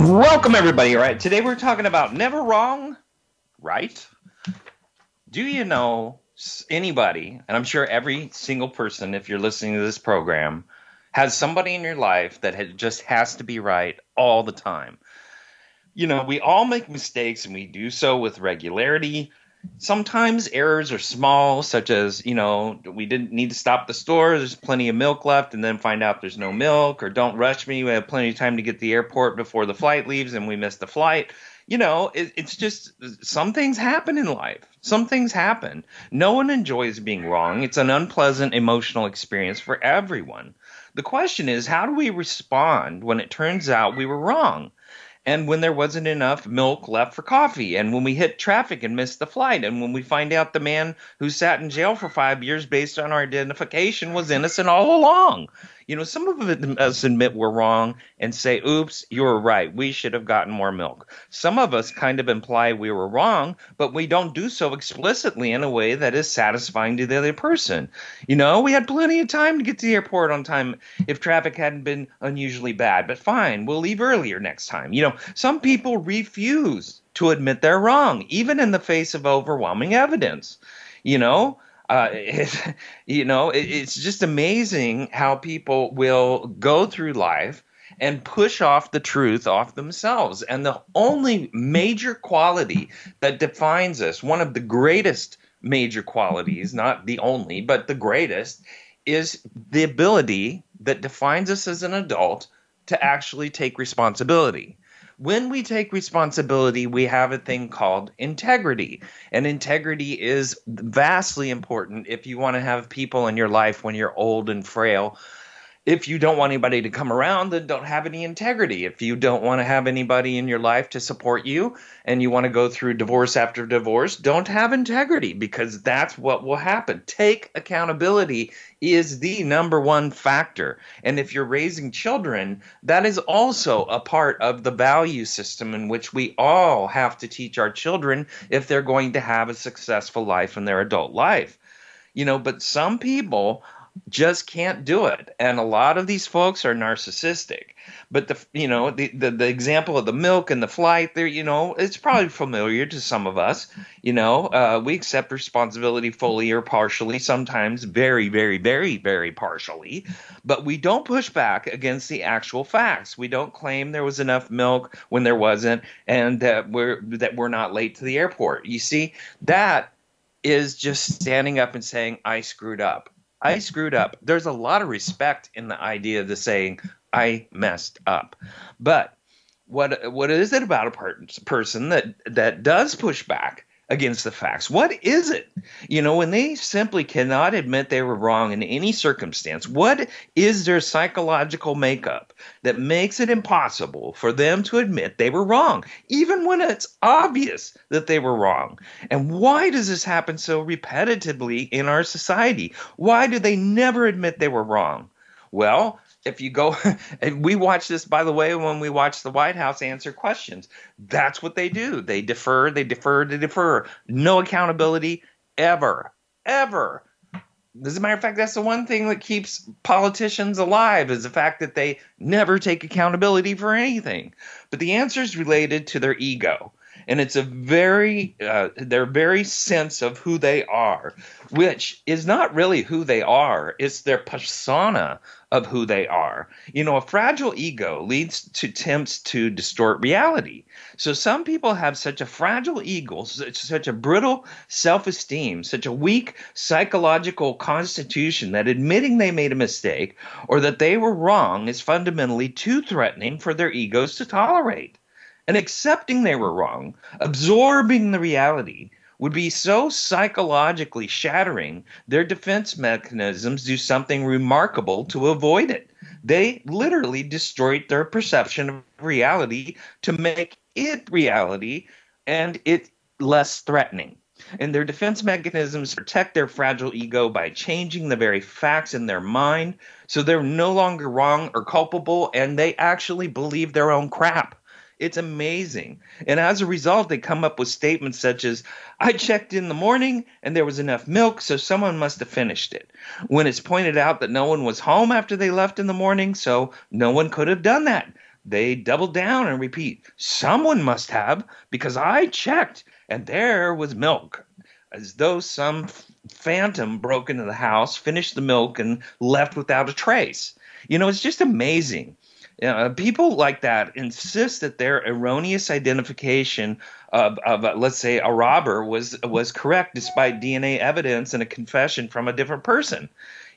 Welcome, everybody. All right, today we're talking about never wrong, right? Do you know anybody, and I'm sure every single person, if you're listening to this program, has somebody in your life that just has to be right all the time? You know, we all make mistakes and we do so with regularity. Sometimes errors are small, such as, you know, we didn't need to stop the store, there's plenty of milk left, and then find out there's no milk, or don't rush me, we have plenty of time to get to the airport before the flight leaves and we miss the flight. You know, it, it's just some things happen in life. Some things happen. No one enjoys being wrong. It's an unpleasant emotional experience for everyone. The question is, how do we respond when it turns out we were wrong? And when there wasn't enough milk left for coffee, and when we hit traffic and missed the flight, and when we find out the man who sat in jail for five years based on our identification was innocent all along. You know, some of us admit we're wrong and say, oops, you were right. We should have gotten more milk. Some of us kind of imply we were wrong, but we don't do so explicitly in a way that is satisfying to the other person. You know, we had plenty of time to get to the airport on time if traffic hadn't been unusually bad, but fine, we'll leave earlier next time. You know, some people refuse to admit they're wrong, even in the face of overwhelming evidence. You know, uh, it, you know, it, it's just amazing how people will go through life and push off the truth off themselves. And the only major quality that defines us, one of the greatest major qualities, not the only, but the greatest, is the ability that defines us as an adult to actually take responsibility when we take responsibility, we have a thing called integrity. And integrity is vastly important if you want to have people in your life when you're old and frail if you don't want anybody to come around, then don't have any integrity. If you don't want to have anybody in your life to support you and you want to go through divorce after divorce, don't have integrity because that's what will happen. Take accountability is the number one factor. And if you're raising children, that is also a part of the value system in which we all have to teach our children if they're going to have a successful life in their adult life. You know, but some people just can't do it. And a lot of these folks are narcissistic. But the you know the, the, the example of the milk and the flight there you know it's probably familiar to some of us you know. Uh, we accept responsibility fully or partially sometimes very very very very partially. But we don't push back against the actual facts. We don't claim there was enough milk when there wasn't and that we're that we're not late to the airport. You see that is just standing up and saying i screwed up I screwed up. There's a lot of respect in the idea of the saying, I messed up. But what what is it about a person that that does push back against the facts. What is it? You know, when they simply cannot admit they were wrong in any circumstance, what is their psychological makeup that makes it impossible for them to admit they were wrong, even when it's obvious that they were wrong? And why does this happen so repetitively in our society? Why do they never admit they were wrong? Well, if you go and we watch this by the way when we watch the white house answer questions. That's what they do. They defer they defer they defer. No accountability ever ever. As a matter of fact that's the one thing that keeps politicians alive is the fact that they never take accountability for anything. But the answer is related to their ego and it's a very uh, their very sense of who they are which is not really who they are it's their persona of who they are. You know, a fragile ego leads to attempts to distort reality. So some people have such a fragile ego, such, such a brittle self-esteem, such a weak psychological constitution that admitting they made a mistake or that they were wrong is fundamentally too threatening for their egos to tolerate. And accepting they were wrong, absorbing the reality, would be so psychologically shattering, their defense mechanisms do something remarkable to avoid it. They literally destroyed their perception of reality to make it reality and it less threatening. And their defense mechanisms protect their fragile ego by changing the very facts in their mind so they're no longer wrong or culpable and they actually believe their own crap. It's amazing. And as a result, they come up with statements such as, I checked in the morning and there was enough milk, so someone must have finished it. When it's pointed out that no one was home after they left in the morning, so no one could have done that. They double down and repeat, Someone must have, because I checked and there was milk. As though some phantom broke into the house, finished the milk, and left without a trace. You know, it's just amazing uh, people like that insist that their erroneous identification of, of uh, let's say, a robber was was correct despite DNA evidence and a confession from a different person.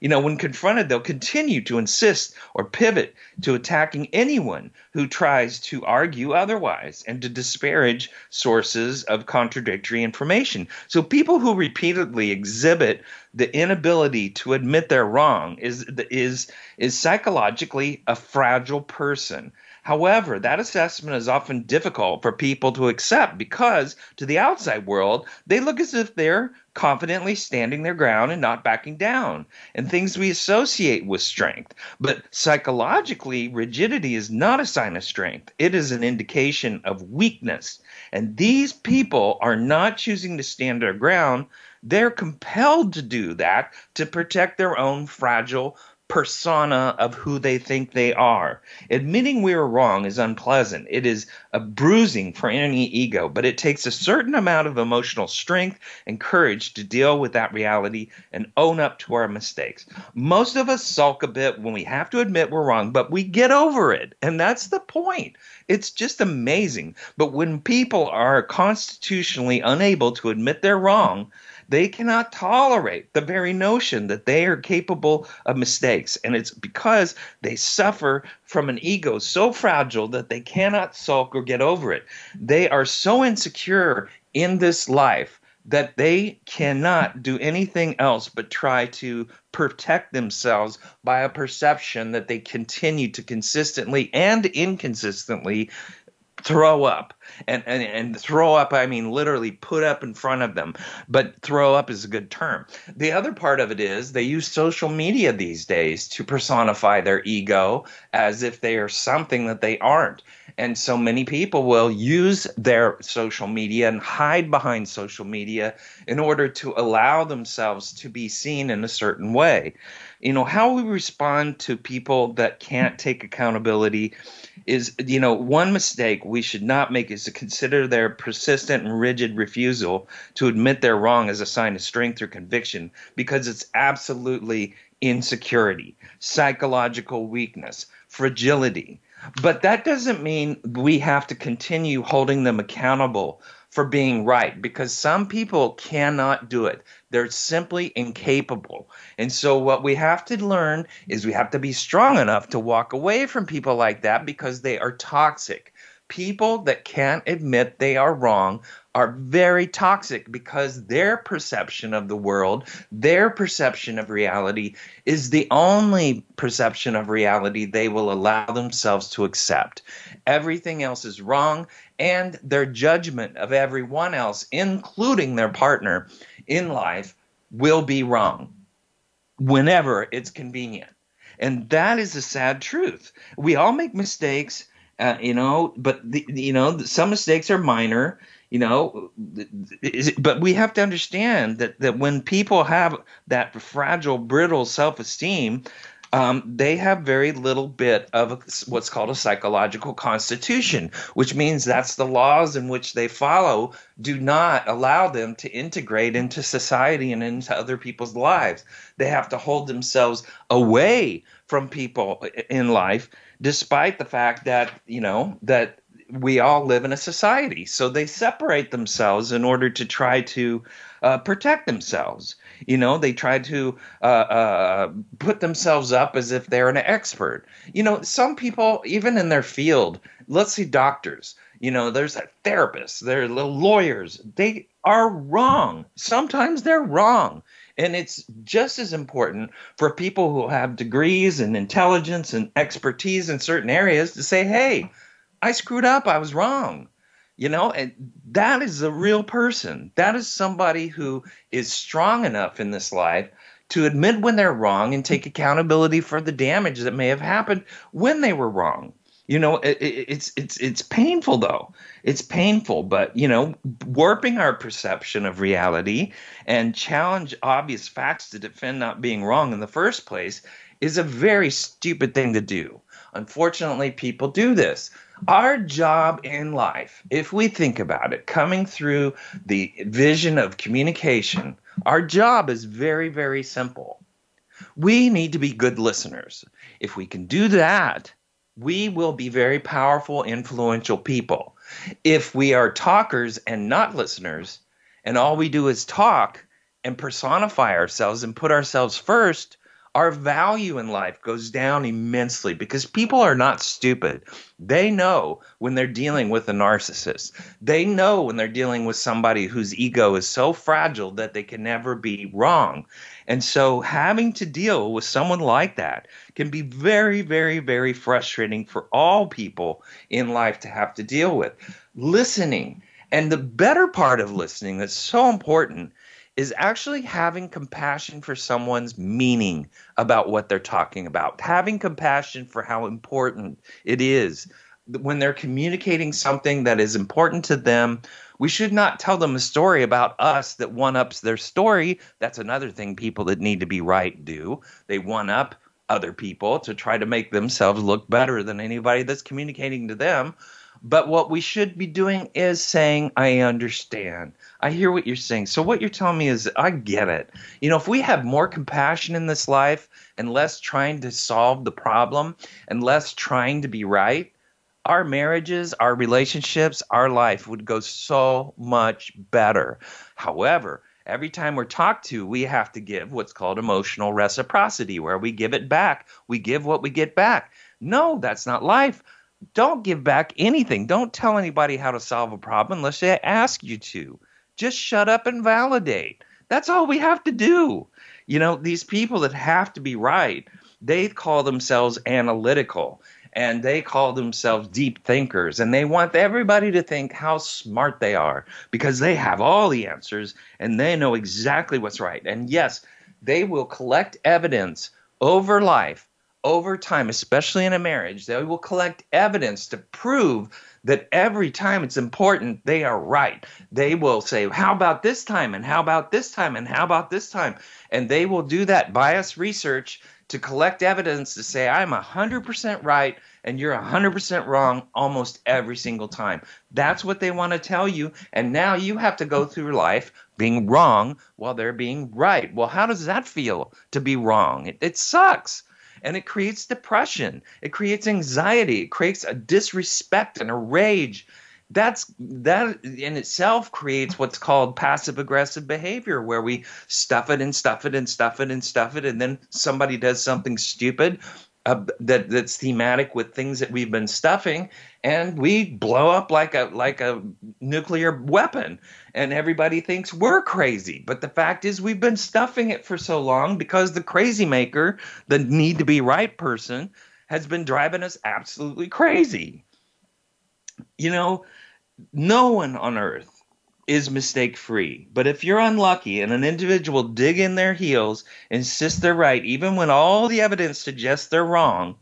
You know, when confronted, they'll continue to insist or pivot to attacking anyone who tries to argue otherwise and to disparage sources of contradictory information. So, people who repeatedly exhibit the inability to admit they're wrong is is is psychologically a fragile person. However, that assessment is often difficult for people to accept because to the outside world, they look as if they're confidently standing their ground and not backing down, and things we associate with strength. But psychologically, rigidity is not a sign of strength, it is an indication of weakness. And these people are not choosing to stand their ground. They're compelled to do that to protect their own fragile persona of who they think they are. Admitting we are wrong is unpleasant. It is a bruising for any ego, but it takes a certain amount of emotional strength and courage to deal with that reality and own up to our mistakes. Most of us sulk a bit when we have to admit we're wrong, but we get over it. And that's the point. It's just amazing. But when people are constitutionally unable to admit they're wrong, they cannot tolerate the very notion that they are capable of mistakes. And it's because they suffer from an ego so fragile that they cannot sulk or get over it. They are so insecure in this life that they cannot do anything else but try to protect themselves by a perception that they continue to consistently and inconsistently throw up. And, and and throw up i mean literally put up in front of them. But throw up is a good term. The other part of it is they use social media these days to personify their ego as if they are something that they aren't. And so many people will use their social media and hide behind social media in order to allow themselves to be seen in a certain way you know how we respond to people that can't take accountability is you know one mistake we should not make is to consider their persistent and rigid refusal to admit they're wrong as a sign of strength or conviction because it's absolutely insecurity psychological weakness fragility but that doesn't mean we have to continue holding them accountable for being right because some people cannot do it. They're simply incapable. And so, what we have to learn is we have to be strong enough to walk away from people like that because they are toxic. People that can't admit they are wrong are very toxic because their perception of the world, their perception of reality, is the only perception of reality they will allow themselves to accept. Everything else is wrong, and their judgment of everyone else, including their partner in life, will be wrong whenever it's convenient. And that is a sad truth. We all make mistakes, uh, you know, but the, you know some mistakes are minor, you know, but we have to understand that that when people have that fragile, brittle self-esteem, um, they have very little bit of what's called a psychological constitution, which means that's the laws in which they follow do not allow them to integrate into society and into other people's lives. They have to hold themselves away from people in life, despite the fact that, you know, that we all live in a society. So they separate themselves in order to try to uh, protect themselves. You know, they try to uh, uh, put themselves up as if they're an expert. You know, some people, even in their field, let's see doctors, you know, there's therapists, there are lawyers, they are wrong. Sometimes they're wrong. And it's just as important for people who have degrees and intelligence and expertise in certain areas to say, hey, I screwed up. I was wrong. You know, and that is a real person. That is somebody who is strong enough in this life to admit when they're wrong and take accountability for the damage that may have happened when they were wrong. You know, it, it, it's it's it's painful though. It's painful, but you know, warping our perception of reality and challenge obvious facts to defend not being wrong in the first place is a very stupid thing to do. Unfortunately, people do this. Our job in life, if we think about it, coming through the vision of communication, our job is very, very simple. We need to be good listeners. If we can do that, we will be very powerful, influential people. If we are talkers and not listeners, and all we do is talk and personify ourselves and put ourselves first, our value in life goes down immensely because people are not stupid. They know when they're dealing with a narcissist. They know when they're dealing with somebody whose ego is so fragile that they can never be wrong. And so having to deal with someone like that can be very, very, very frustrating for all people in life to have to deal with. Listening. And the better part of listening that's so important is actually having compassion for someone's meaning about what they're talking about, having compassion for how important it is when they're communicating something that is important to them. We should not tell them a story about us that one ups their story. That's another thing people that need to be right do. They one up other people to try to make themselves look better than anybody that's communicating to them. But what we should be doing is saying, I understand. I hear what you're saying. So, what you're telling me is, I get it. You know, if we have more compassion in this life and less trying to solve the problem and less trying to be right, our marriages, our relationships, our life would go so much better. However, every time we're talked to, we have to give what's called emotional reciprocity, where we give it back. We give what we get back. No, that's not life don't give back anything. Don't tell anybody how to solve a problem unless they ask you to. Just shut up and validate. That's all we have to do. You know, these people that have to be right, they call themselves analytical and they call themselves deep thinkers and they want everybody to think how smart they are because they have all the answers and they know exactly what's right. And yes, they will collect evidence over life over time, especially in a marriage, they will collect evidence to prove that every time it's important, they are right. They will say, How about this time? And how about this time? And how about this time? And they will do that bias research to collect evidence to say, I'm 100% right and you're 100% wrong almost every single time. That's what they want to tell you. And now you have to go through life being wrong while they're being right. Well, how does that feel to be wrong? It, it sucks and it creates depression. It creates anxiety. It creates a disrespect and a rage. That's that in itself creates what's called passive aggressive behavior where we stuff it and stuff it and stuff it and stuff it and then somebody does something stupid uh, that that's thematic with things that we've been stuffing, and we blow up like a like a nuclear weapon, and everybody thinks we're crazy. But the fact is, we've been stuffing it for so long because the crazy maker, the need to be right person, has been driving us absolutely crazy. You know, no one on earth is mistake free. But if you're unlucky and an individual dig in their heels, insist they're right, even when all the evidence suggests they're wrong,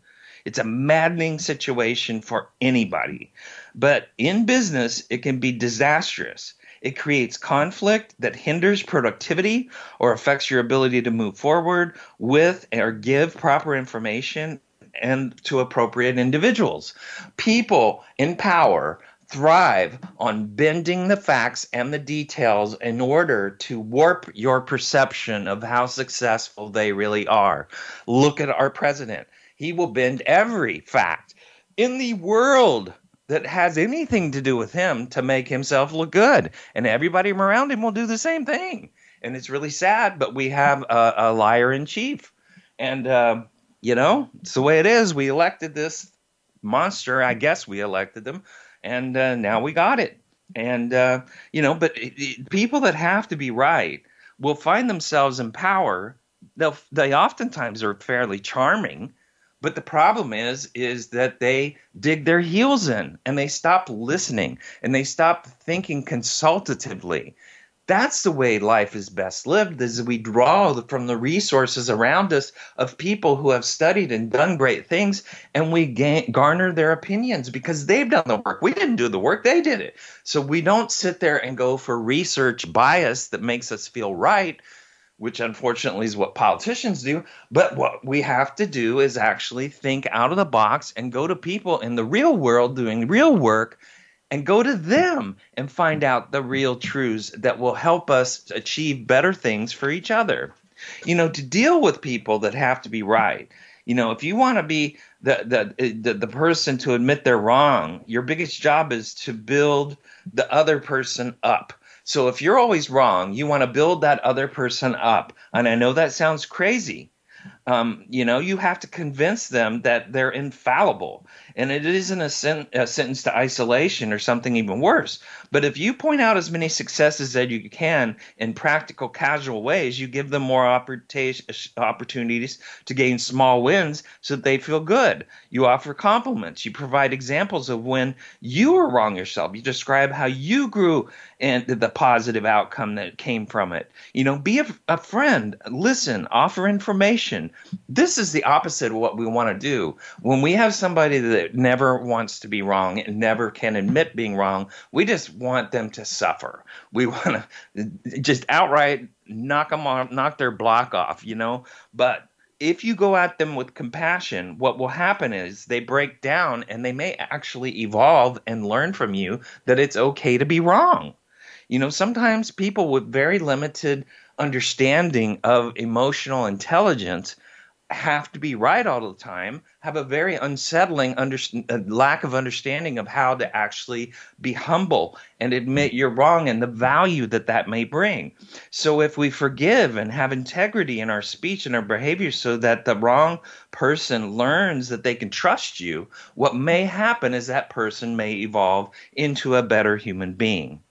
it's a maddening situation for anybody. But in business, it can be disastrous. It creates conflict that hinders productivity or affects your ability to move forward with or give proper information and to appropriate individuals. People in power thrive on bending the facts and the details in order to warp your perception of how successful they really are. Look at our president. He will bend every fact in the world that has anything to do with him to make himself look good. And everybody around him will do the same thing. And it's really sad, but we have a, a liar in chief. And, uh, you know, it's the way it is. We elected this monster. I guess we elected them and uh, now we got it. And uh, you know, but it, it, people that have to be right will find themselves in power. They'll, they oftentimes are fairly charming, but the problem is is that they dig their heels in and they stop listening and they stop thinking consultatively that's the way life is best lived is we draw from the resources around us of people who have studied and done great things and we garner their opinions because they've done the work we didn't do the work they did it so we don't sit there and go for research bias that makes us feel right which unfortunately is what politicians do. But what we have to do is actually think out of the box and go to people in the real world doing real work and go to them and find out the real truths that will help us achieve better things for each other. You know, to deal with people that have to be right. You know, if you want to be the, the the the person to admit they're wrong, your biggest job is to build the other person up. So if you're always wrong, you want to build that other person up. And I know that sounds crazy, um, you know, you have to convince them that they're infallible. And it isn't a, sen- a, sentence to isolation or something even worse. But if you point out as many successes as you can in practical, casual ways, you give them more opportunities to gain small wins so that they feel good. You offer compliments. You provide examples of when you were wrong yourself. You describe how you grew and the positive outcome that came from it. You know, be a, a friend, listen, offer information. This is the opposite of what we want to do. When we have somebody that never wants to be wrong and never can admit being wrong, we just want them to suffer. We want to just outright knock them off, knock their block off, you know? But if you go at them with compassion, what will happen is they break down and they may actually evolve and learn from you that it's okay to be wrong. You know, sometimes people with very limited understanding of emotional intelligence have to be right all the time, have a very unsettling under, uh, lack of understanding of how to actually be humble and admit you're wrong and the value that that may bring. So, if we forgive and have integrity in our speech and our behavior so that the wrong person learns that they can trust you, what may happen is that person may evolve into a better human being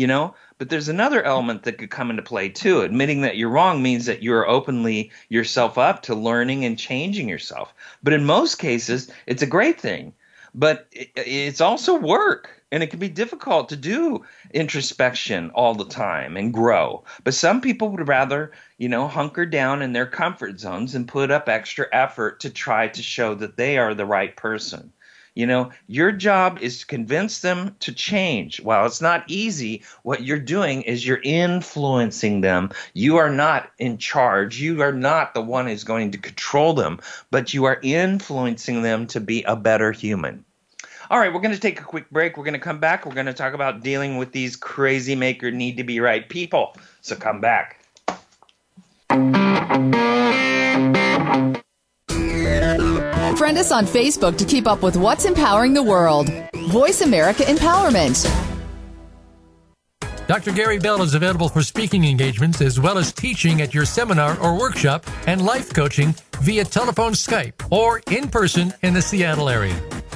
you know? But there's another element that could come into play too. Admitting that you're wrong means that you're openly yourself up to learning and changing yourself. But in most cases it's a great thing. But it's also work and it can be difficult to do introspection all the time and grow. But some people would rather you know hunker down in their comfort zones and put up extra effort to try to show that they are the right person you know, your job is to convince them to change. While it's not easy, what you're doing is you're influencing them. You are not in charge. You are not the one who's going to control them, but you are influencing them to be a better human. All right, we're going to take a quick break. We're going to come back. We're going to talk about dealing with these crazy maker need to be right people. So come back. Friend us on Facebook to keep up with what's empowering the world. Voice America Empowerment. Dr. Gary Bell is available for speaking engagements as well as teaching at your seminar or workshop and life coaching via telephone Skype or in person in the Seattle area.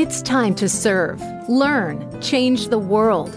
It's time to serve, learn, change the world.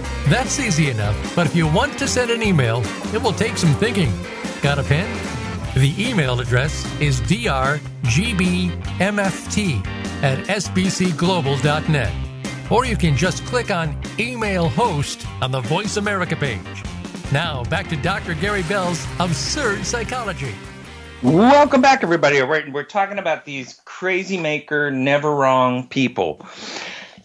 That's easy enough, but if you want to send an email, it will take some thinking. Got a pen? The email address is drgbmft at sbcglobal.net. Or you can just click on Email Host on the Voice America page. Now, back to Dr. Gary Bell's Absurd Psychology. Welcome back, everybody. We're, we're talking about these crazy maker, never wrong people.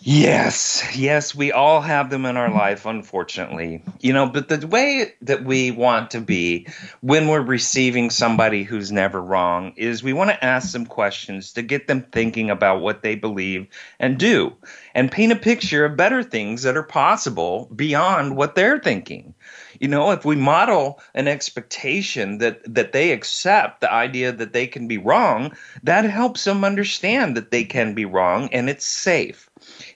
Yes, yes, we all have them in our life, unfortunately. You know, but the way that we want to be when we're receiving somebody who's never wrong is we want to ask them questions to get them thinking about what they believe and do and paint a picture of better things that are possible beyond what they're thinking. You know, if we model an expectation that that they accept the idea that they can be wrong, that helps them understand that they can be wrong and it's safe.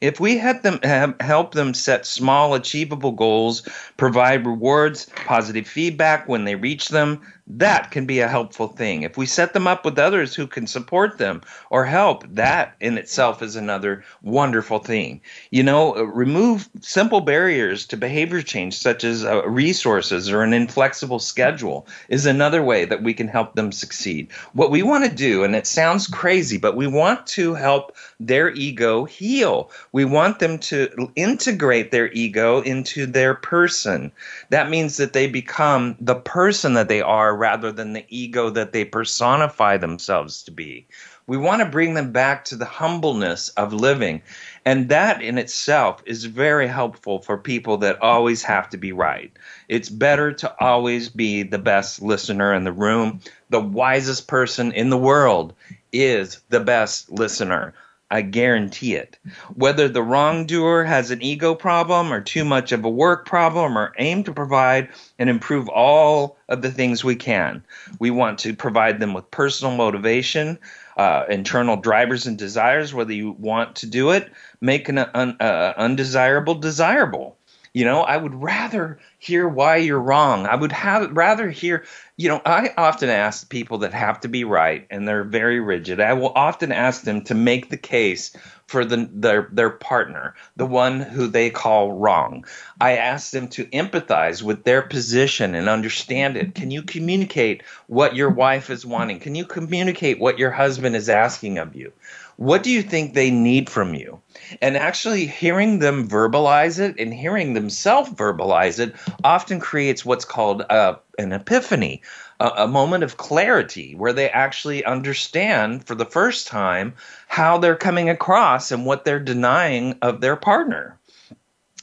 If we help them help them set small, achievable goals, provide rewards, positive feedback when they reach them, that can be a helpful thing. If we set them up with others who can support them or help, that in itself is another wonderful thing. You know, uh, remove simple barriers to behavior change, such as uh, resources or an inflexible schedule, is another way that we can help them succeed. What we want to do, and it sounds crazy, but we want to help their ego heal. We want them to integrate their ego into their person. That means that they become the person that they are rather than the ego that they personify themselves to be. We want to bring them back to the humbleness of living. And that in itself is very helpful for people that always have to be right. It's better to always be the best listener in the room. The wisest person in the world is the best listener. I guarantee it. Whether the wrongdoer has an ego problem or too much of a work problem or aim to provide and improve all of the things we can, we want to provide them with personal motivation, uh, internal drivers and desires, whether you want to do it, make an un, uh, undesirable desirable. You know, I would rather hear why you're wrong. I would have rather hear, you know, I often ask people that have to be right and they're very rigid. I will often ask them to make the case for the, their their partner, the one who they call wrong. I ask them to empathize with their position and understand it. Can you communicate what your wife is wanting? Can you communicate what your husband is asking of you? What do you think they need from you? And actually hearing them verbalize it and hearing themselves verbalize it often creates what's called uh, an epiphany, a, a moment of clarity where they actually understand for the first time how they're coming across and what they're denying of their partner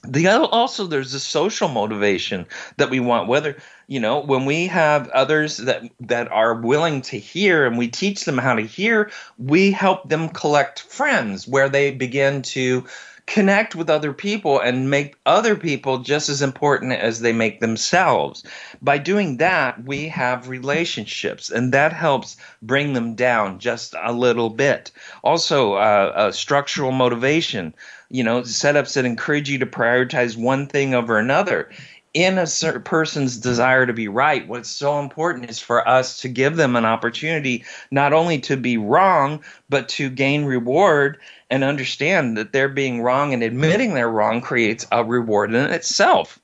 the other, also there's a social motivation that we want whether you know when we have others that that are willing to hear and we teach them how to hear we help them collect friends where they begin to connect with other people and make other people just as important as they make themselves. By doing that, we have relationships, and that helps bring them down just a little bit. Also, uh, structural motivation you know, setups that encourage you to prioritize one thing over another. In a certain person's desire to be right, what's so important is for us to give them an opportunity not only to be wrong, but to gain reward and understand that they're being wrong and admitting they're wrong creates a reward in itself.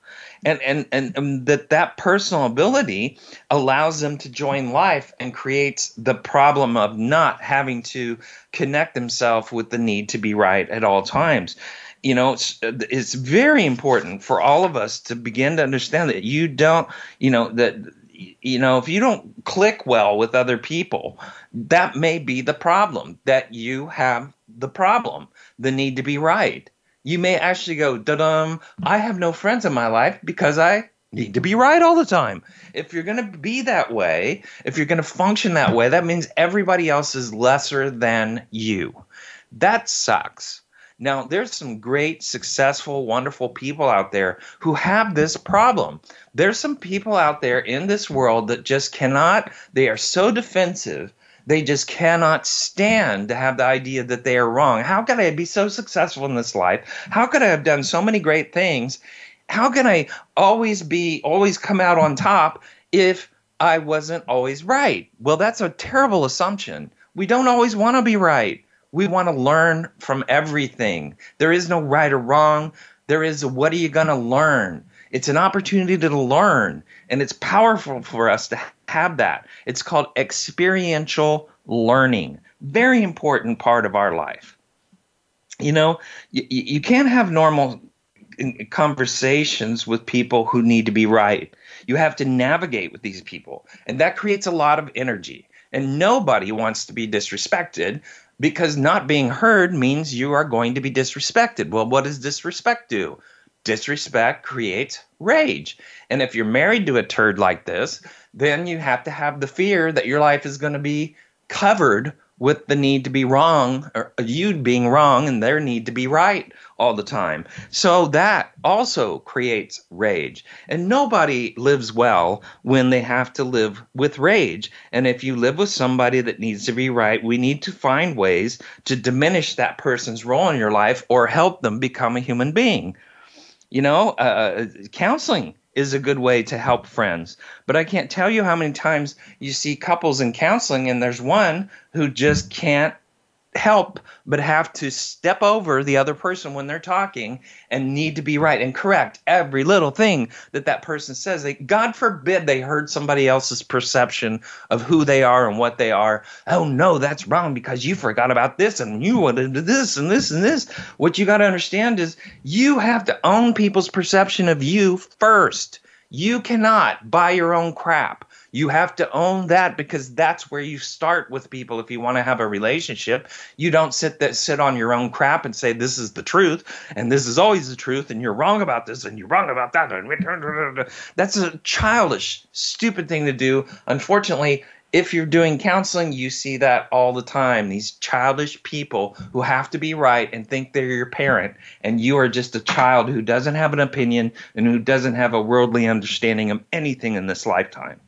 And, and and and that that personal ability allows them to join life and creates the problem of not having to connect themselves with the need to be right at all times you know it's it's very important for all of us to begin to understand that you don't you know that you know if you don't click well with other people that may be the problem that you have the problem the need to be right you may actually go, da-dum, I have no friends in my life because I need to be right all the time. If you're going to be that way, if you're going to function that way, that means everybody else is lesser than you. That sucks. Now, there's some great, successful, wonderful people out there who have this problem. There's some people out there in this world that just cannot, they are so defensive they just cannot stand to have the idea that they are wrong. How could I be so successful in this life? How could I have done so many great things? How can I always be, always come out on top if I wasn't always right? Well, that's a terrible assumption. We don't always want to be right. We want to learn from everything. There is no right or wrong. There is what are you going to learn? It's an opportunity to learn, and it's powerful for us to have that. It's called experiential learning. Very important part of our life. You know, you, you can't have normal conversations with people who need to be right. You have to navigate with these people, and that creates a lot of energy. And nobody wants to be disrespected because not being heard means you are going to be disrespected. Well, what does disrespect do? Disrespect creates rage. And if you're married to a turd like this, then you have to have the fear that your life is going to be covered with the need to be wrong, or you being wrong and their need to be right all the time. So that also creates rage. And nobody lives well when they have to live with rage. And if you live with somebody that needs to be right, we need to find ways to diminish that person's role in your life or help them become a human being. You know, uh, counseling is a good way to help friends. But I can't tell you how many times you see couples in counseling and there's one who just can't help but have to step over the other person when they're talking and need to be right and correct every little thing that that person says. They, god forbid they heard somebody else's perception of who they are and what they are. Oh no that's wrong because you forgot about this and you wanted this and this and this. What you got to understand is you have to own people's perception of you first. You cannot buy your own crap you have to own that because that's where you start with people if you want to have a relationship. You don't sit that sit on your own crap and say this is the truth and this is always the truth and you're wrong about this and you're wrong about that. That's a childish, stupid thing to do. Unfortunately, if you're doing counseling, you see that all the time. These childish people who have to be right and think they're your parent, and you are just a child who doesn't have an opinion and who doesn't have a worldly understanding of anything in this lifetime.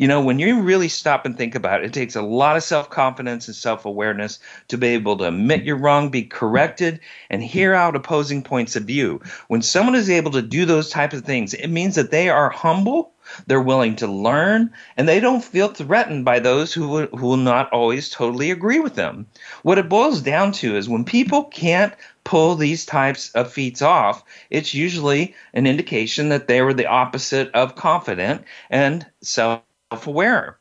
You know, when you really stop and think about it, it takes a lot of self confidence and self awareness to be able to admit you're wrong, be corrected, and hear out opposing points of view. When someone is able to do those types of things, it means that they are humble. They're willing to learn, and they don't feel threatened by those who will, who will not always totally agree with them. What it boils down to is when people can't pull these types of feats off, it's usually an indication that they were the opposite of confident and self aware.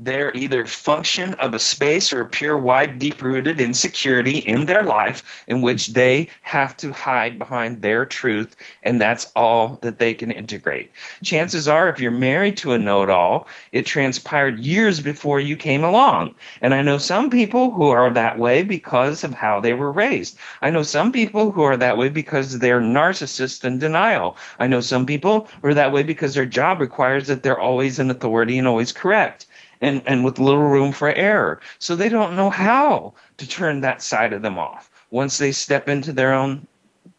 They're either function of a space or a pure, wide, deep rooted insecurity in their life in which they have to hide behind their truth, and that's all that they can integrate. Chances are, if you're married to a know it transpired years before you came along. And I know some people who are that way because of how they were raised. I know some people who are that way because they're narcissists in denial. I know some people who are that way because their job requires that they're always in authority and always correct and, and with little room for error. So they don't know how to turn that side of them off once they step into their own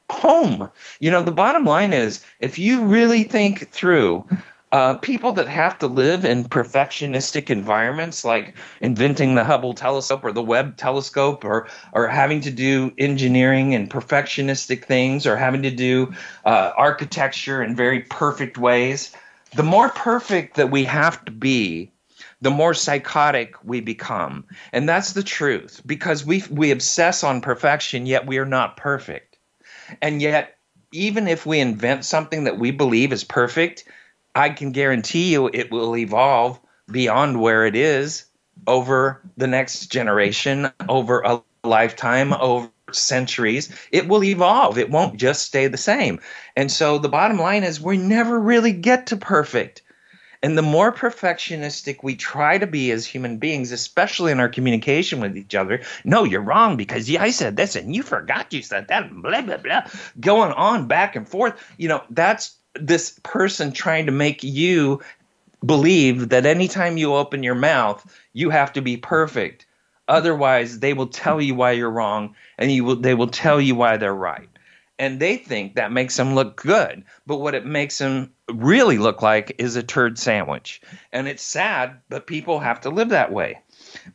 home. You know, the bottom line is if you really think through uh, people that have to live in perfectionistic environments like inventing the Hubble telescope or the Webb telescope or, or having to do engineering and perfectionistic things or having to do uh, architecture in very perfect ways, the more perfect that we have to be the more psychotic we become. And that's the truth because we we obsess on perfection yet we are not perfect. And yet even if we invent something that we believe is perfect, I can guarantee you it will evolve beyond where it is over the next generation, over a lifetime, over centuries. It will evolve. It won't just stay the same. And so the bottom line is we never really get to perfect. And the more perfectionistic we try to be as human beings, especially in our communication with each other, no, you're wrong because yeah, I said this and you forgot you said that, blah, blah, blah, going on back and forth. You know, that's this person trying to make you believe that anytime you open your mouth, you have to be perfect. Otherwise, they will tell you why you're wrong and you will, they will tell you why they're right and they think that makes them look good. But what it makes them really look like is a turd sandwich. And it's sad, but people have to live that way.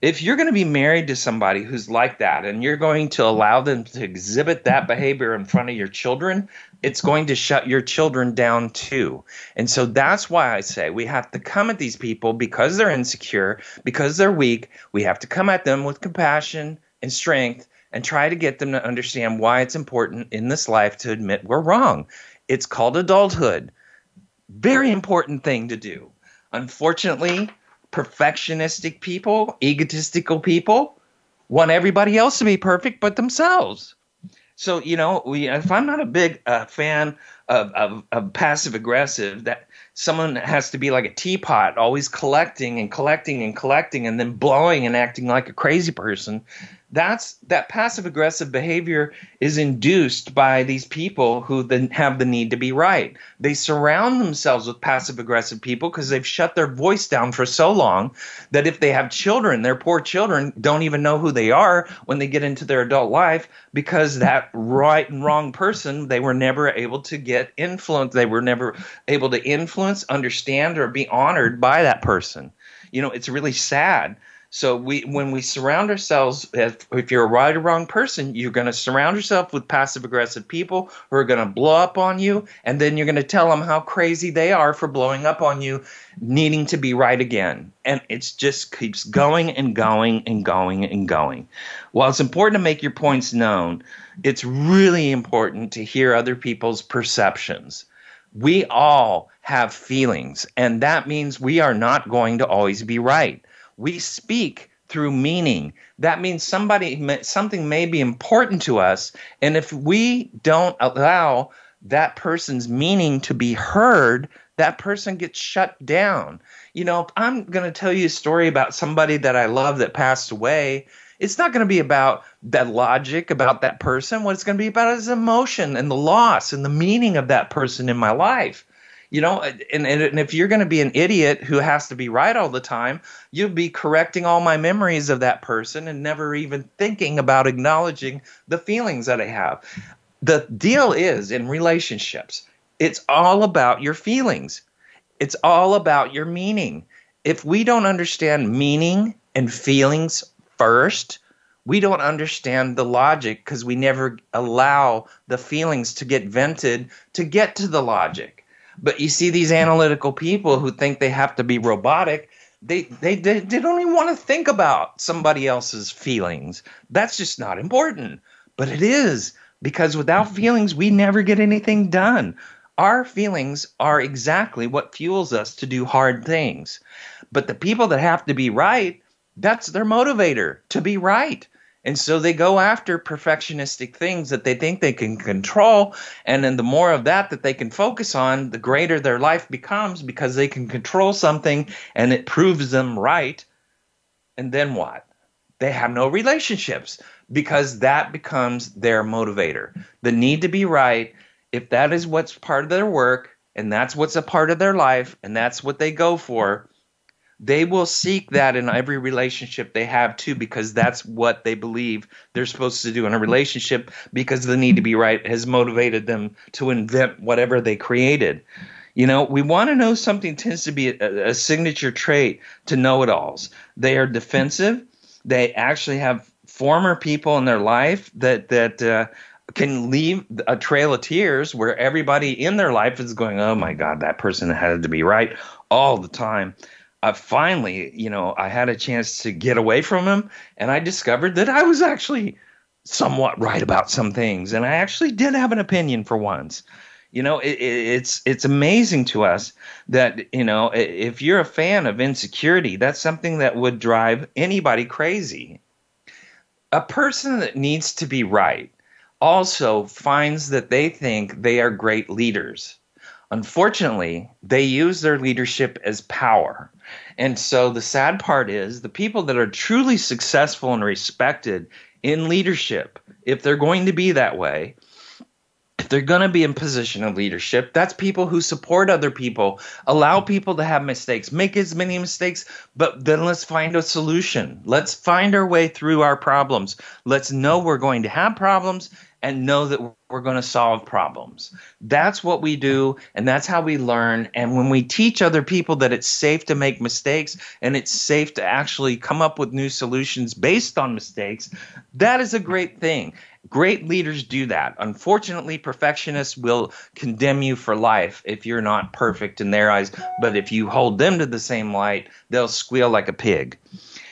if you're going to be married to somebody who's like that and you're going to allow them to exhibit that behavior in front of your children, it's going to shut your children down too. And so that's why I say we have to come at these people because they're insecure, because they're weak. We have to come at them with compassion and strength and try to get them to understand why it's important in this life to admit we're wrong. It's called adulthood. Very important thing to do. Unfortunately, perfectionistic people, egotistical people, want everybody else to be perfect but themselves. So you know, we, if I'm not a big uh, fan of, of, of passive aggressive, that someone has to be like a teapot, always collecting and collecting and collecting, and then blowing and acting like a crazy person that's that passive aggressive behavior is induced by these people who then have the need to be right. They surround themselves with passive aggressive people because they've shut their voice down for so long that if they have children, their poor children don't even know who they are when they get into their adult life because that right and wrong person they were never able to get influence. They were never able to influence, understand, or be honored by that person. You know, it's really sad so we, when we surround ourselves, if, if you're a right or wrong person, you're going to surround yourself with passive aggressive people who are going to blow up on you, and then you're going to tell them how crazy they are for blowing up on you, needing to be right again, and it just keeps going and going and going and going. While it's important to make your points known, it's really important to hear other people's perceptions. We all have feelings, and that means we are not going to always be right we speak through meaning. That means somebody something may be important to us, and if we don't allow that person's meaning to be heard, that person gets shut down. You know, I'm going to tell you a story about somebody that I love that passed away, it's not going to be about that logic about that person. What it's going to be about is emotion and the loss and the meaning of that person in my life you know and, and, if you're going to be an idiot who has to be right all the time you'll be correcting all my memories of that person and never even thinking about acknowledging the feelings that i have. The deal is in relationships it's all about your feelings. It's all about your meaning. If we don't understand meaning and feelings first we don't understand the logic because we never allow the feelings to get vented to get to the logic but you see these analytical people who think they have to be robotic. They, they, they, they don't even want to think about somebody else's feelings. That's just not important. But it is because without feelings, we never get anything done. Our feelings are exactly what fuels us to do hard things. But the people that have to be right, that's their motivator to be right. And so they go after perfectionistic things that they think they can control. And then the more of that that they can focus on, the greater their life becomes because they can control something and it proves them right. And then what? They have no relationships because that becomes their motivator. The need to be right, if that is what's part of their work and that's what's a part of their life and that's what they go for, they will seek that in every relationship they have too because that's what they believe they're supposed to do in a relationship because the need to be right has motivated them to invent whatever they created. You know we want to know something tends to be a, a signature trait to know-it-alls. They are defensive. They actually have former people in their life that that uh, can leave a trail of tears where everybody in their life is going, "Oh my God, that person had to be right all the time." I finally, you know, I had a chance to get away from him, and I discovered that I was actually somewhat right about some things, and I actually did have an opinion for once. You know, it, it's it's amazing to us that you know if you're a fan of insecurity, that's something that would drive anybody crazy. A person that needs to be right also finds that they think they are great leaders. Unfortunately, they use their leadership as power and so the sad part is the people that are truly successful and respected in leadership, if they're going to be that way, if they're going to be in position of leadership, that's people who support other people, allow people to have mistakes, make as many mistakes, but then let's find a solution. Let's find our way through our problems. Let's know we're going to have problems and know that we're going to solve problems. That's what we do, and that's how we learn. And when we teach other people that it's safe to make mistakes and it's safe to actually come up with new solutions based on mistakes, that is a great thing. Great leaders do that. Unfortunately, perfectionists will condemn you for life if you're not perfect in their eyes, but if you hold them to the same light, they'll squeal like a pig.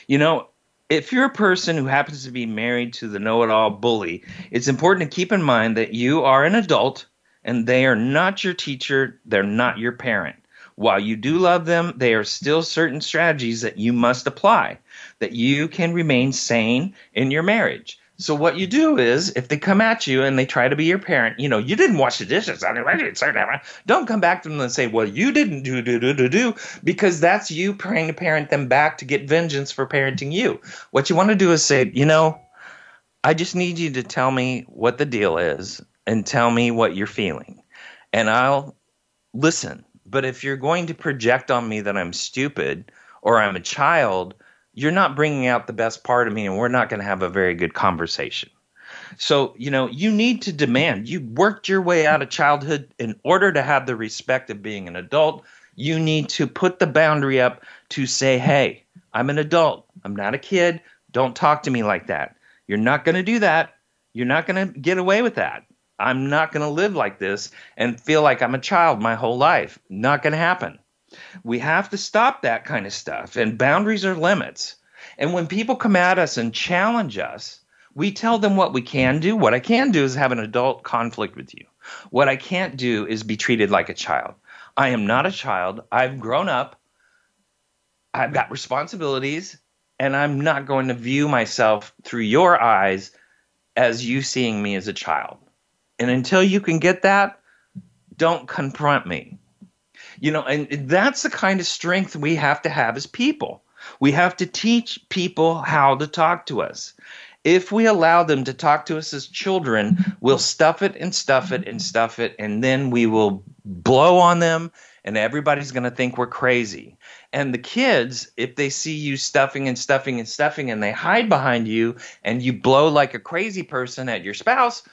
You know, if you're a person who happens to be married to the know it all bully, it's important to keep in mind that you are an adult and they are not your teacher, they're not your parent. While you do love them, there are still certain strategies that you must apply that you can remain sane in your marriage. So what you do is, if they come at you and they try to be your parent, you know, you didn't wash the dishes. Don't come back to them and say, "Well, you didn't do do do do do," because that's you trying to parent them back to get vengeance for parenting you. What you want to do is say, you know, I just need you to tell me what the deal is and tell me what you're feeling, and I'll listen. But if you're going to project on me that I'm stupid or I'm a child you're not bringing out the best part of me and we're not going to have a very good conversation. So, you know, you need to demand. You worked your way out of childhood in order to have the respect of being an adult. You need to put the boundary up to say, hey, I'm an adult. I'm not a kid. Don't talk to me like that. You're not going to do that. You're not going to get away with that. I'm not going to live like this and feel like I'm a child my whole life. Not going to happen. We have to stop that kind of stuff, and boundaries are limits. And when people come at us and challenge us, we tell them what we can do. What I can do is have an adult conflict with you. What I can't do is be treated like a child. I am not a child. I've grown up. I've got responsibilities, and I'm not going to view myself through your eyes as you seeing me as a child. And until you can get that, don't confront me. You know, and that's the kind of strength we have to have as people. We have to teach people how to talk to us. If we allow them to talk to us as children, we'll stuff it and stuff it and stuff it, and then we will blow on them, and everybody's going to think we're crazy. And the kids, if they see you stuffing and stuffing and stuffing, and they hide behind you, and you blow like a crazy person at your spouse,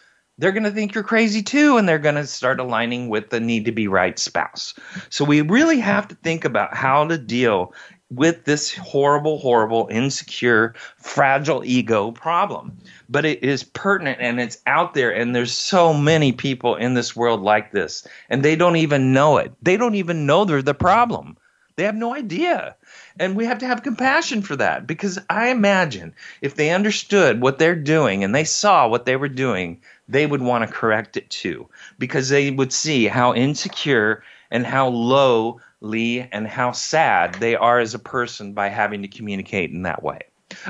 they're going to think you're crazy too, and they're going to start aligning with the need to be right spouse. So we really have to think about how to deal with this horrible, horrible, insecure, fragile ego problem. But it is pertinent and it's out there, and there's so many people in this world like this, and they don't even know it. They don't even know they're the problem. They have no idea. And we have to have compassion for that because I imagine if they understood what they're doing and they saw what they were doing, they would want to correct it too because they would see how insecure and how lowly and how sad they are as a person by having to communicate in that way.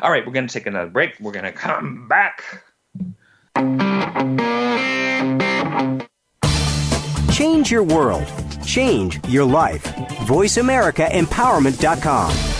All right, we're going to take another break. We're going to come back. Change your world. Change your life. VoiceAmericaEmpowerment.com.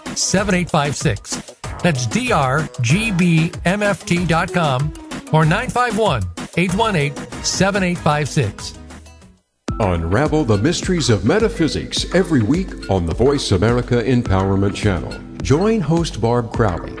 7856. That's drgbmft.com or 951 818 7856. Unravel the mysteries of metaphysics every week on the Voice America Empowerment Channel. Join host Barb Crowley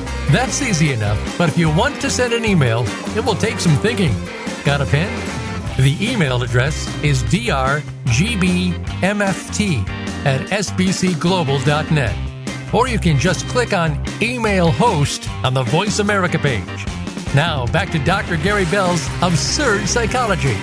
That's easy enough, but if you want to send an email, it will take some thinking. Got a pen? The email address is drgbmft at sbcglobal.net. Or you can just click on Email Host on the Voice America page. Now, back to Dr. Gary Bell's Absurd Psychology.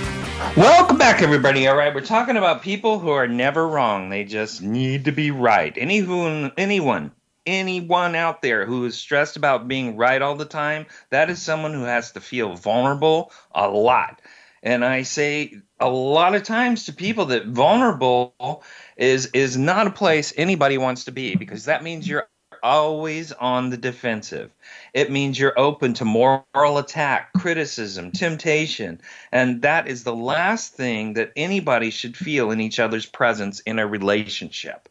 Welcome back, everybody. All right, we're talking about people who are never wrong. They just need to be right. Anyone, anyone, anyone out there who is stressed about being right all the time, that is someone who has to feel vulnerable a lot. And I say a lot of times to people that vulnerable is is not a place anybody wants to be because that means you're always on the defensive. It means you're open to moral attack, criticism, temptation, and that is the last thing that anybody should feel in each other's presence in a relationship.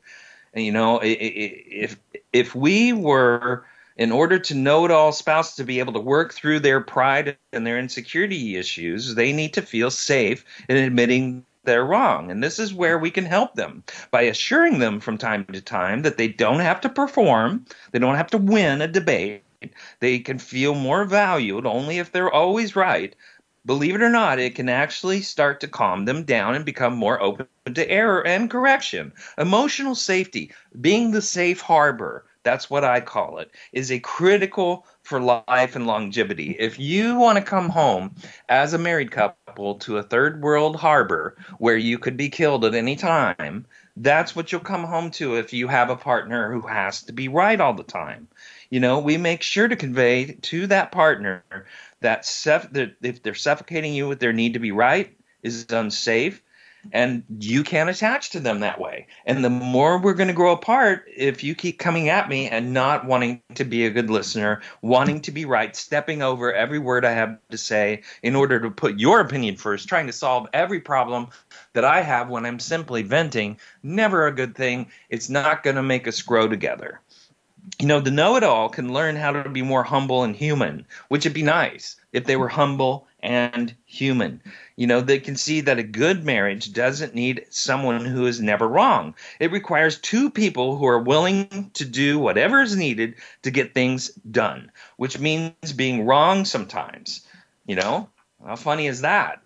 You know, if if we were in order to know it all spouse to be able to work through their pride and their insecurity issues, they need to feel safe in admitting they're wrong. And this is where we can help them by assuring them from time to time that they don't have to perform, they don't have to win a debate. They can feel more valued only if they're always right. Believe it or not, it can actually start to calm them down and become more open to error and correction. Emotional safety, being the safe harbor, that's what I call it, is a critical for life and longevity. If you want to come home as a married couple to a third world harbor where you could be killed at any time, that's what you'll come home to if you have a partner who has to be right all the time. You know, we make sure to convey to that partner that, if they're suffocating you with their need to be right is unsafe, and you can't attach to them that way. And the more we're going to grow apart if you keep coming at me and not wanting to be a good listener, wanting to be right, stepping over every word I have to say in order to put your opinion first, trying to solve every problem that I have when I'm simply venting, never a good thing. It's not going to make us grow together you know, the know it all can learn how to be more humble and human, which would be nice if they were humble and human. You know, they can see that a good marriage doesn't need someone who is never wrong. It requires two people who are willing to do whatever is needed to get things done, which means being wrong sometimes. You know, how funny is that?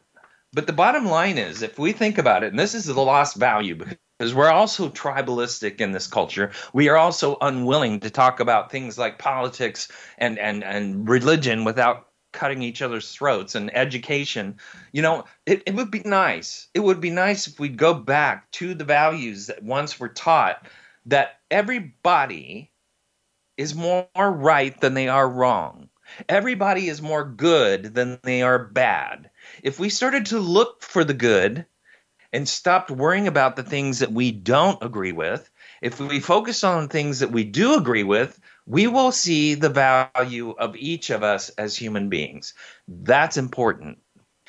But the bottom line is, if we think about it, and this is the lost value because we're also tribalistic in this culture. We are also unwilling to talk about things like politics and, and, and religion without cutting each other's throats and education. You know, it, it would be nice. It would be nice if we'd go back to the values that once were taught that everybody is more right than they are wrong. Everybody is more good than they are bad. If we started to look for the good and stopped worrying about the things that we don't agree with, if we focus on things that we do agree with, we will see the value of each of us as human beings. That's important.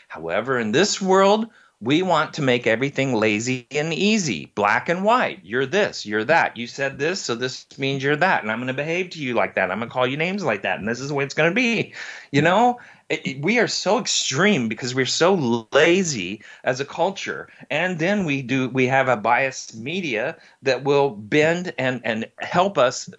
However, in this world, we want to make everything lazy and easy, black and white. You're this, you're that. You said this, so this means you're that. And I'm going to behave to you like that. I'm going to call you names like that. And this is the way it's going to be. You know, it, it, we are so extreme because we're so lazy as a culture. And then we do, we have a biased media that will bend and, and help us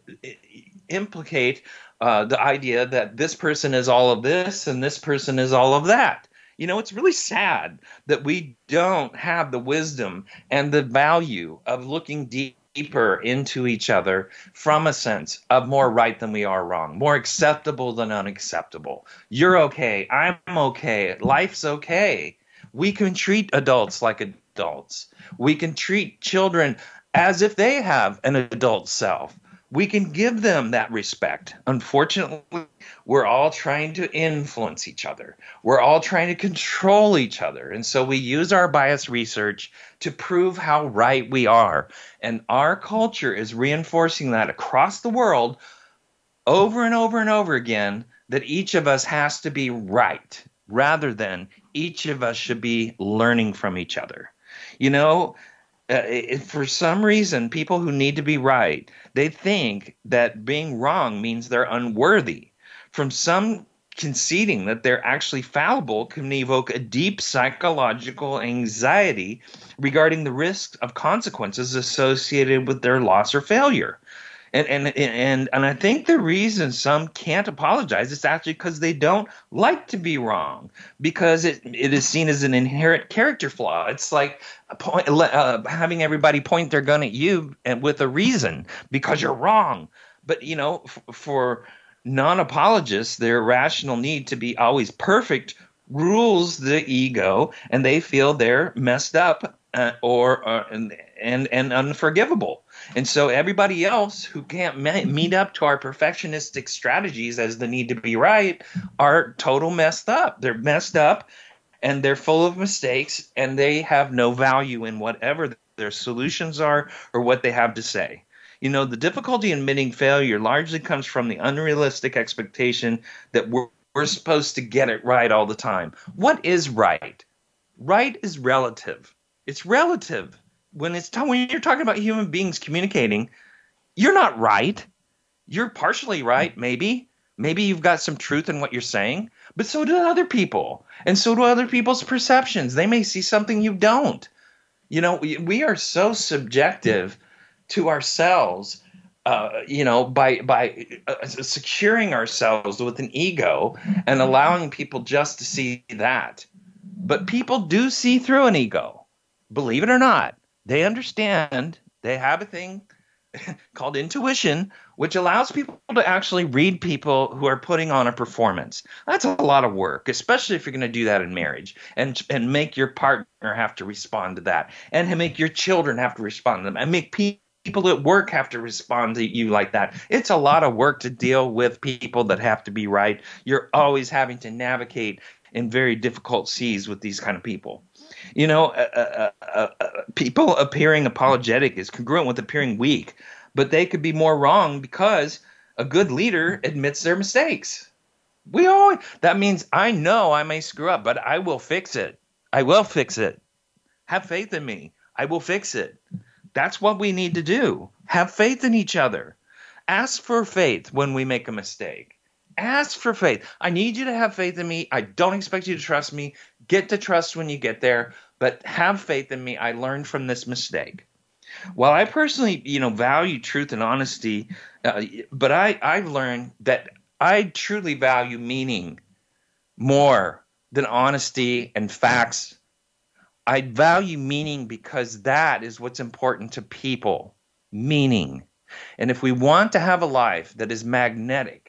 implicate uh, the idea that this person is all of this and this person is all of that. You know, it's really sad that we don't have the wisdom and the value of looking deeper into each other from a sense of more right than we are wrong, more acceptable than unacceptable. You're okay. I'm okay. Life's okay. We can treat adults like adults. We can treat children as if they have an adult self we can give them that respect. Unfortunately, we're all trying to influence each other. We're all trying to control each other. And so we use our bias research to prove how right we are. And our culture is reinforcing that across the world over and over and over again that each of us has to be right rather than each of us should be learning from each other. You know, uh, for some reason, people who need to be right, they think that being wrong means they're unworthy. From some conceding that they're actually fallible can evoke a deep psychological anxiety regarding the risks of consequences associated with their loss or failure. And, and and and I think the reason some can't apologize is actually because they don't like to be wrong because it it is seen as an inherent character flaw. It's like point, uh, having everybody point their gun at you and with a reason because you're wrong. But you know, f- for non apologists, their rational need to be always perfect rules the ego, and they feel they're messed up uh, or uh, and, and and unforgivable. And so everybody else who can't meet up to our perfectionistic strategies as the need to be right are total messed up. They're messed up and they're full of mistakes and they have no value in whatever their solutions are or what they have to say. You know, the difficulty in admitting failure largely comes from the unrealistic expectation that we're, we're supposed to get it right all the time. What is right? Right is relative. It's relative. When it's when you're talking about human beings communicating, you're not right. You're partially right, maybe. Maybe you've got some truth in what you're saying, but so do other people. And so do other people's perceptions. They may see something you don't. You know, we, we are so subjective to ourselves uh, you know, by by uh, securing ourselves with an ego and allowing people just to see that. But people do see through an ego, believe it or not. They understand. They have a thing called intuition, which allows people to actually read people who are putting on a performance. That's a lot of work, especially if you're going to do that in marriage and and make your partner have to respond to that, and make your children have to respond to them, and make people people at work have to respond to you like that. It's a lot of work to deal with people that have to be right. You're always having to navigate in very difficult seas with these kind of people. You know, uh, uh, uh, uh, people appearing apologetic is congruent with appearing weak, but they could be more wrong because a good leader admits their mistakes. We all that means I know I may screw up, but I will fix it. I will fix it. Have faith in me. I will fix it. That's what we need to do. Have faith in each other. Ask for faith when we make a mistake. Ask for faith. I need you to have faith in me. I don't expect you to trust me. Get to trust when you get there, but have faith in me. I learned from this mistake. While I personally, you know, value truth and honesty, uh, but I I've learned that I truly value meaning more than honesty and facts I value meaning because that is what's important to people meaning. And if we want to have a life that is magnetic,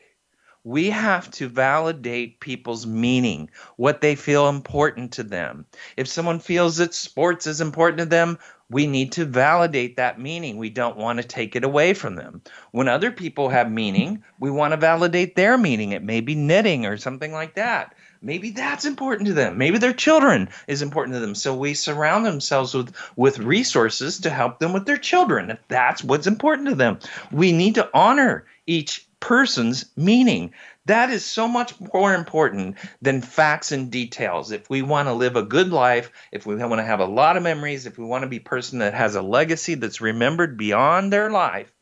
we have to validate people's meaning, what they feel important to them. If someone feels that sports is important to them, we need to validate that meaning. We don't want to take it away from them. When other people have meaning, we want to validate their meaning. It may be knitting or something like that maybe that's important to them maybe their children is important to them so we surround themselves with with resources to help them with their children if that's what's important to them we need to honor each person's meaning that is so much more important than facts and details if we want to live a good life if we want to have a lot of memories if we want to be a person that has a legacy that's remembered beyond their life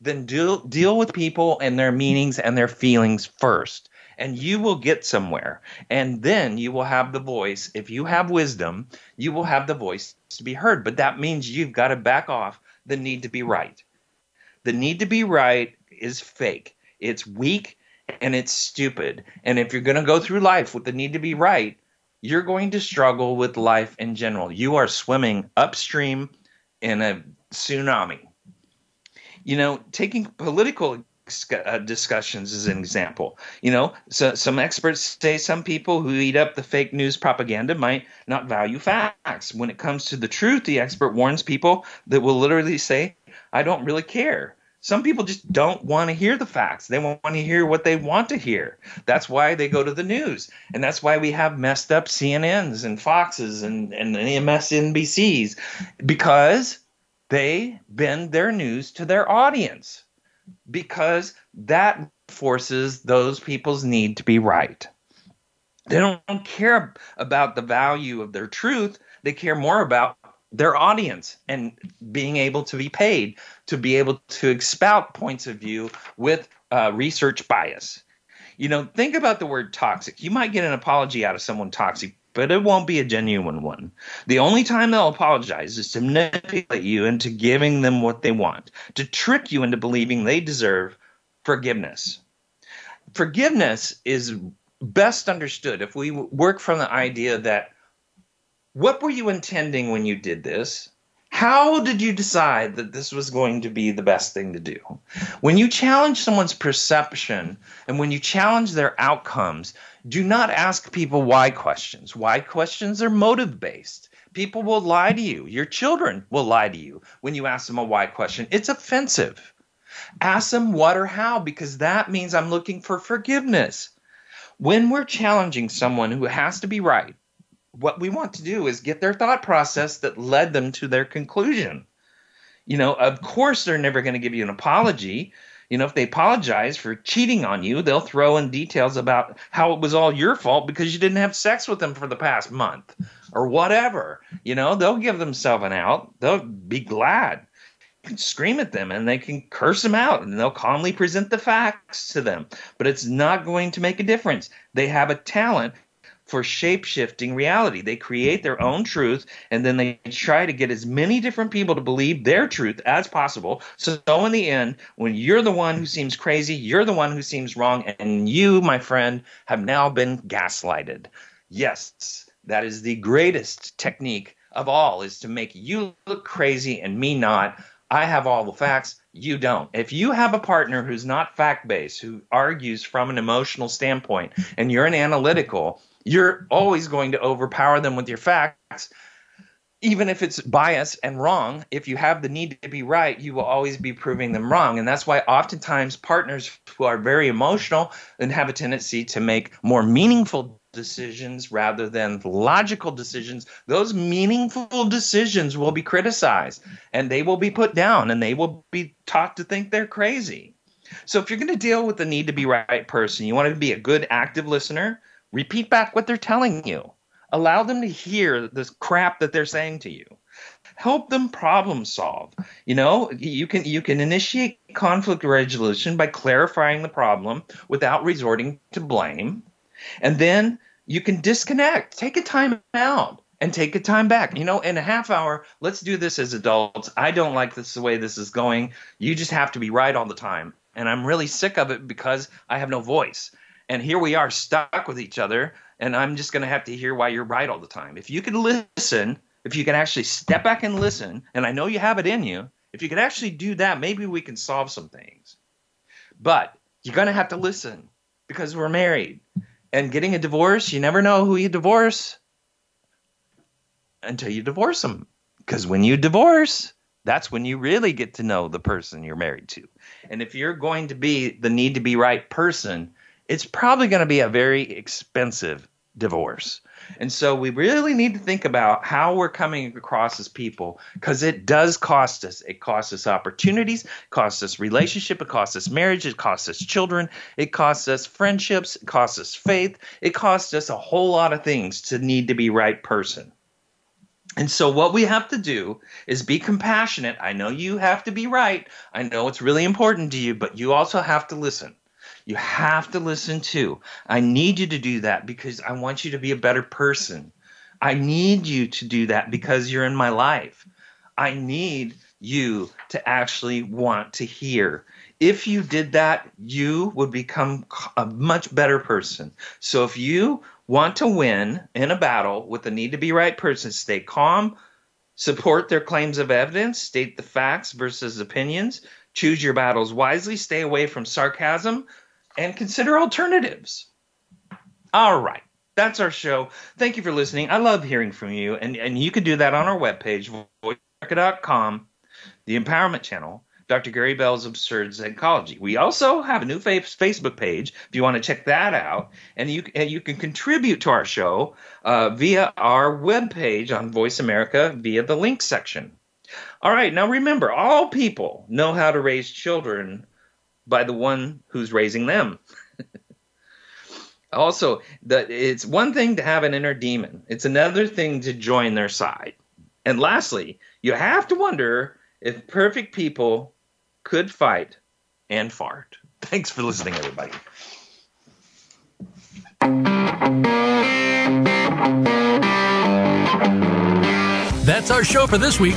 then deal deal with people and their meanings and their feelings first and you will get somewhere. And then you will have the voice. If you have wisdom, you will have the voice to be heard. But that means you've got to back off the need to be right. The need to be right is fake, it's weak, and it's stupid. And if you're going to go through life with the need to be right, you're going to struggle with life in general. You are swimming upstream in a tsunami. You know, taking political uh, discussions as an example. You know, so some experts say some people who eat up the fake news propaganda might not value facts. When it comes to the truth, the expert warns people that will literally say, "I don't really care." Some people just don't want to hear the facts. They want to hear what they want to hear. That's why they go to the news. And that's why we have messed up CNNs and Foxes and, and MSNBCs because they bend their news to their audience because that forces those people's need to be right. They don't care about the value of their truth, they care more about their audience and being able to be paid to be able to expound points of view with uh, research bias. You know, think about the word toxic. You might get an apology out of someone toxic, but it won't be a genuine one. The only time they'll apologize is to manipulate you into giving them what they want, to trick you into believing they deserve forgiveness. Forgiveness is best understood if we work from the idea that what were you intending when you did this? How did you decide that this was going to be the best thing to do? When you challenge someone's perception and when you challenge their outcomes, do not ask people why questions. Why questions are motive based. People will lie to you. Your children will lie to you when you ask them a why question. It's offensive. Ask them what or how because that means I'm looking for forgiveness. When we're challenging someone who has to be right, what we want to do is get their thought process that led them to their conclusion. You know, of course, they're never going to give you an apology. You know, if they apologize for cheating on you, they'll throw in details about how it was all your fault because you didn't have sex with them for the past month or whatever. You know, they'll give themselves an out. They'll be glad. You can scream at them and they can curse them out and they'll calmly present the facts to them. But it's not going to make a difference. They have a talent for shape shifting reality. They create their own truth and then they try to get as many different people to believe their truth as possible. So, in the end, when you're the one who seems crazy, you're the one who seems wrong, and you, my friend, have now been gaslighted. Yes, that is the greatest technique of all is to make you look crazy and me not. I have all the facts, you don't. If you have a partner who's not fact based, who argues from an emotional standpoint, and you're an analytical, you're always going to overpower them with your facts even if it's biased and wrong, if you have the need to be right, you will always be proving them wrong. And that's why oftentimes partners who are very emotional and have a tendency to make more meaningful decisions rather than logical decisions, those meaningful decisions will be criticized and they will be put down and they will be taught to think they're crazy. So if you're going to deal with the need to be right person, you want to be a good active listener, Repeat back what they're telling you. Allow them to hear the crap that they're saying to you. Help them problem solve. You know, you can you can initiate conflict resolution by clarifying the problem without resorting to blame. And then you can disconnect. Take a time out and take a time back. You know, in a half hour, let's do this as adults. I don't like this the way this is going. You just have to be right all the time. And I'm really sick of it because I have no voice and here we are stuck with each other and i'm just going to have to hear why you're right all the time. If you can listen if you can actually step back and listen and i know you have it in you if you can actually do that maybe we can solve some things. But you're going to have to listen because we're married and getting a divorce you never know who you divorce until you divorce them because when you divorce that's when you really get to know the person you're married to. And if you're going to be the need to be right person it's probably going to be a very expensive divorce. And so we really need to think about how we're coming across as people because it does cost us. It costs us opportunities, costs us relationship, it costs us marriage, it costs us children, it costs us friendships, it costs us faith, it costs us a whole lot of things to need to be right person. And so what we have to do is be compassionate. I know you have to be right. I know it's really important to you, but you also have to listen. You have to listen too. I need you to do that because I want you to be a better person. I need you to do that because you're in my life. I need you to actually want to hear. If you did that, you would become a much better person. So if you want to win in a battle with the need to be right person, stay calm, support their claims of evidence, state the facts versus opinions, choose your battles wisely, stay away from sarcasm, and consider alternatives. All right. That's our show. Thank you for listening. I love hearing from you. And, and you can do that on our webpage, voiceamerica.com, the empowerment channel, Dr. Gary Bell's Absurd Psychology. We also have a new Facebook page if you want to check that out. And you, and you can contribute to our show uh, via our webpage on Voice America via the link section. All right, now remember, all people know how to raise children by the one who's raising them. also, the, it's one thing to have an inner demon, it's another thing to join their side. And lastly, you have to wonder if perfect people could fight and fart. Thanks for listening, everybody. That's our show for this week.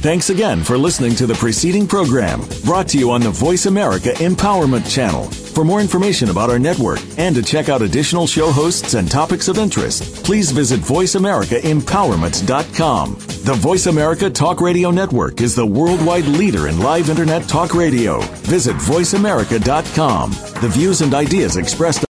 Thanks again for listening to the preceding program brought to you on the Voice America Empowerment Channel. For more information about our network and to check out additional show hosts and topics of interest, please visit VoiceAmericaEmpowerment.com. The Voice America Talk Radio Network is the worldwide leader in live internet talk radio. Visit VoiceAmerica.com. The views and ideas expressed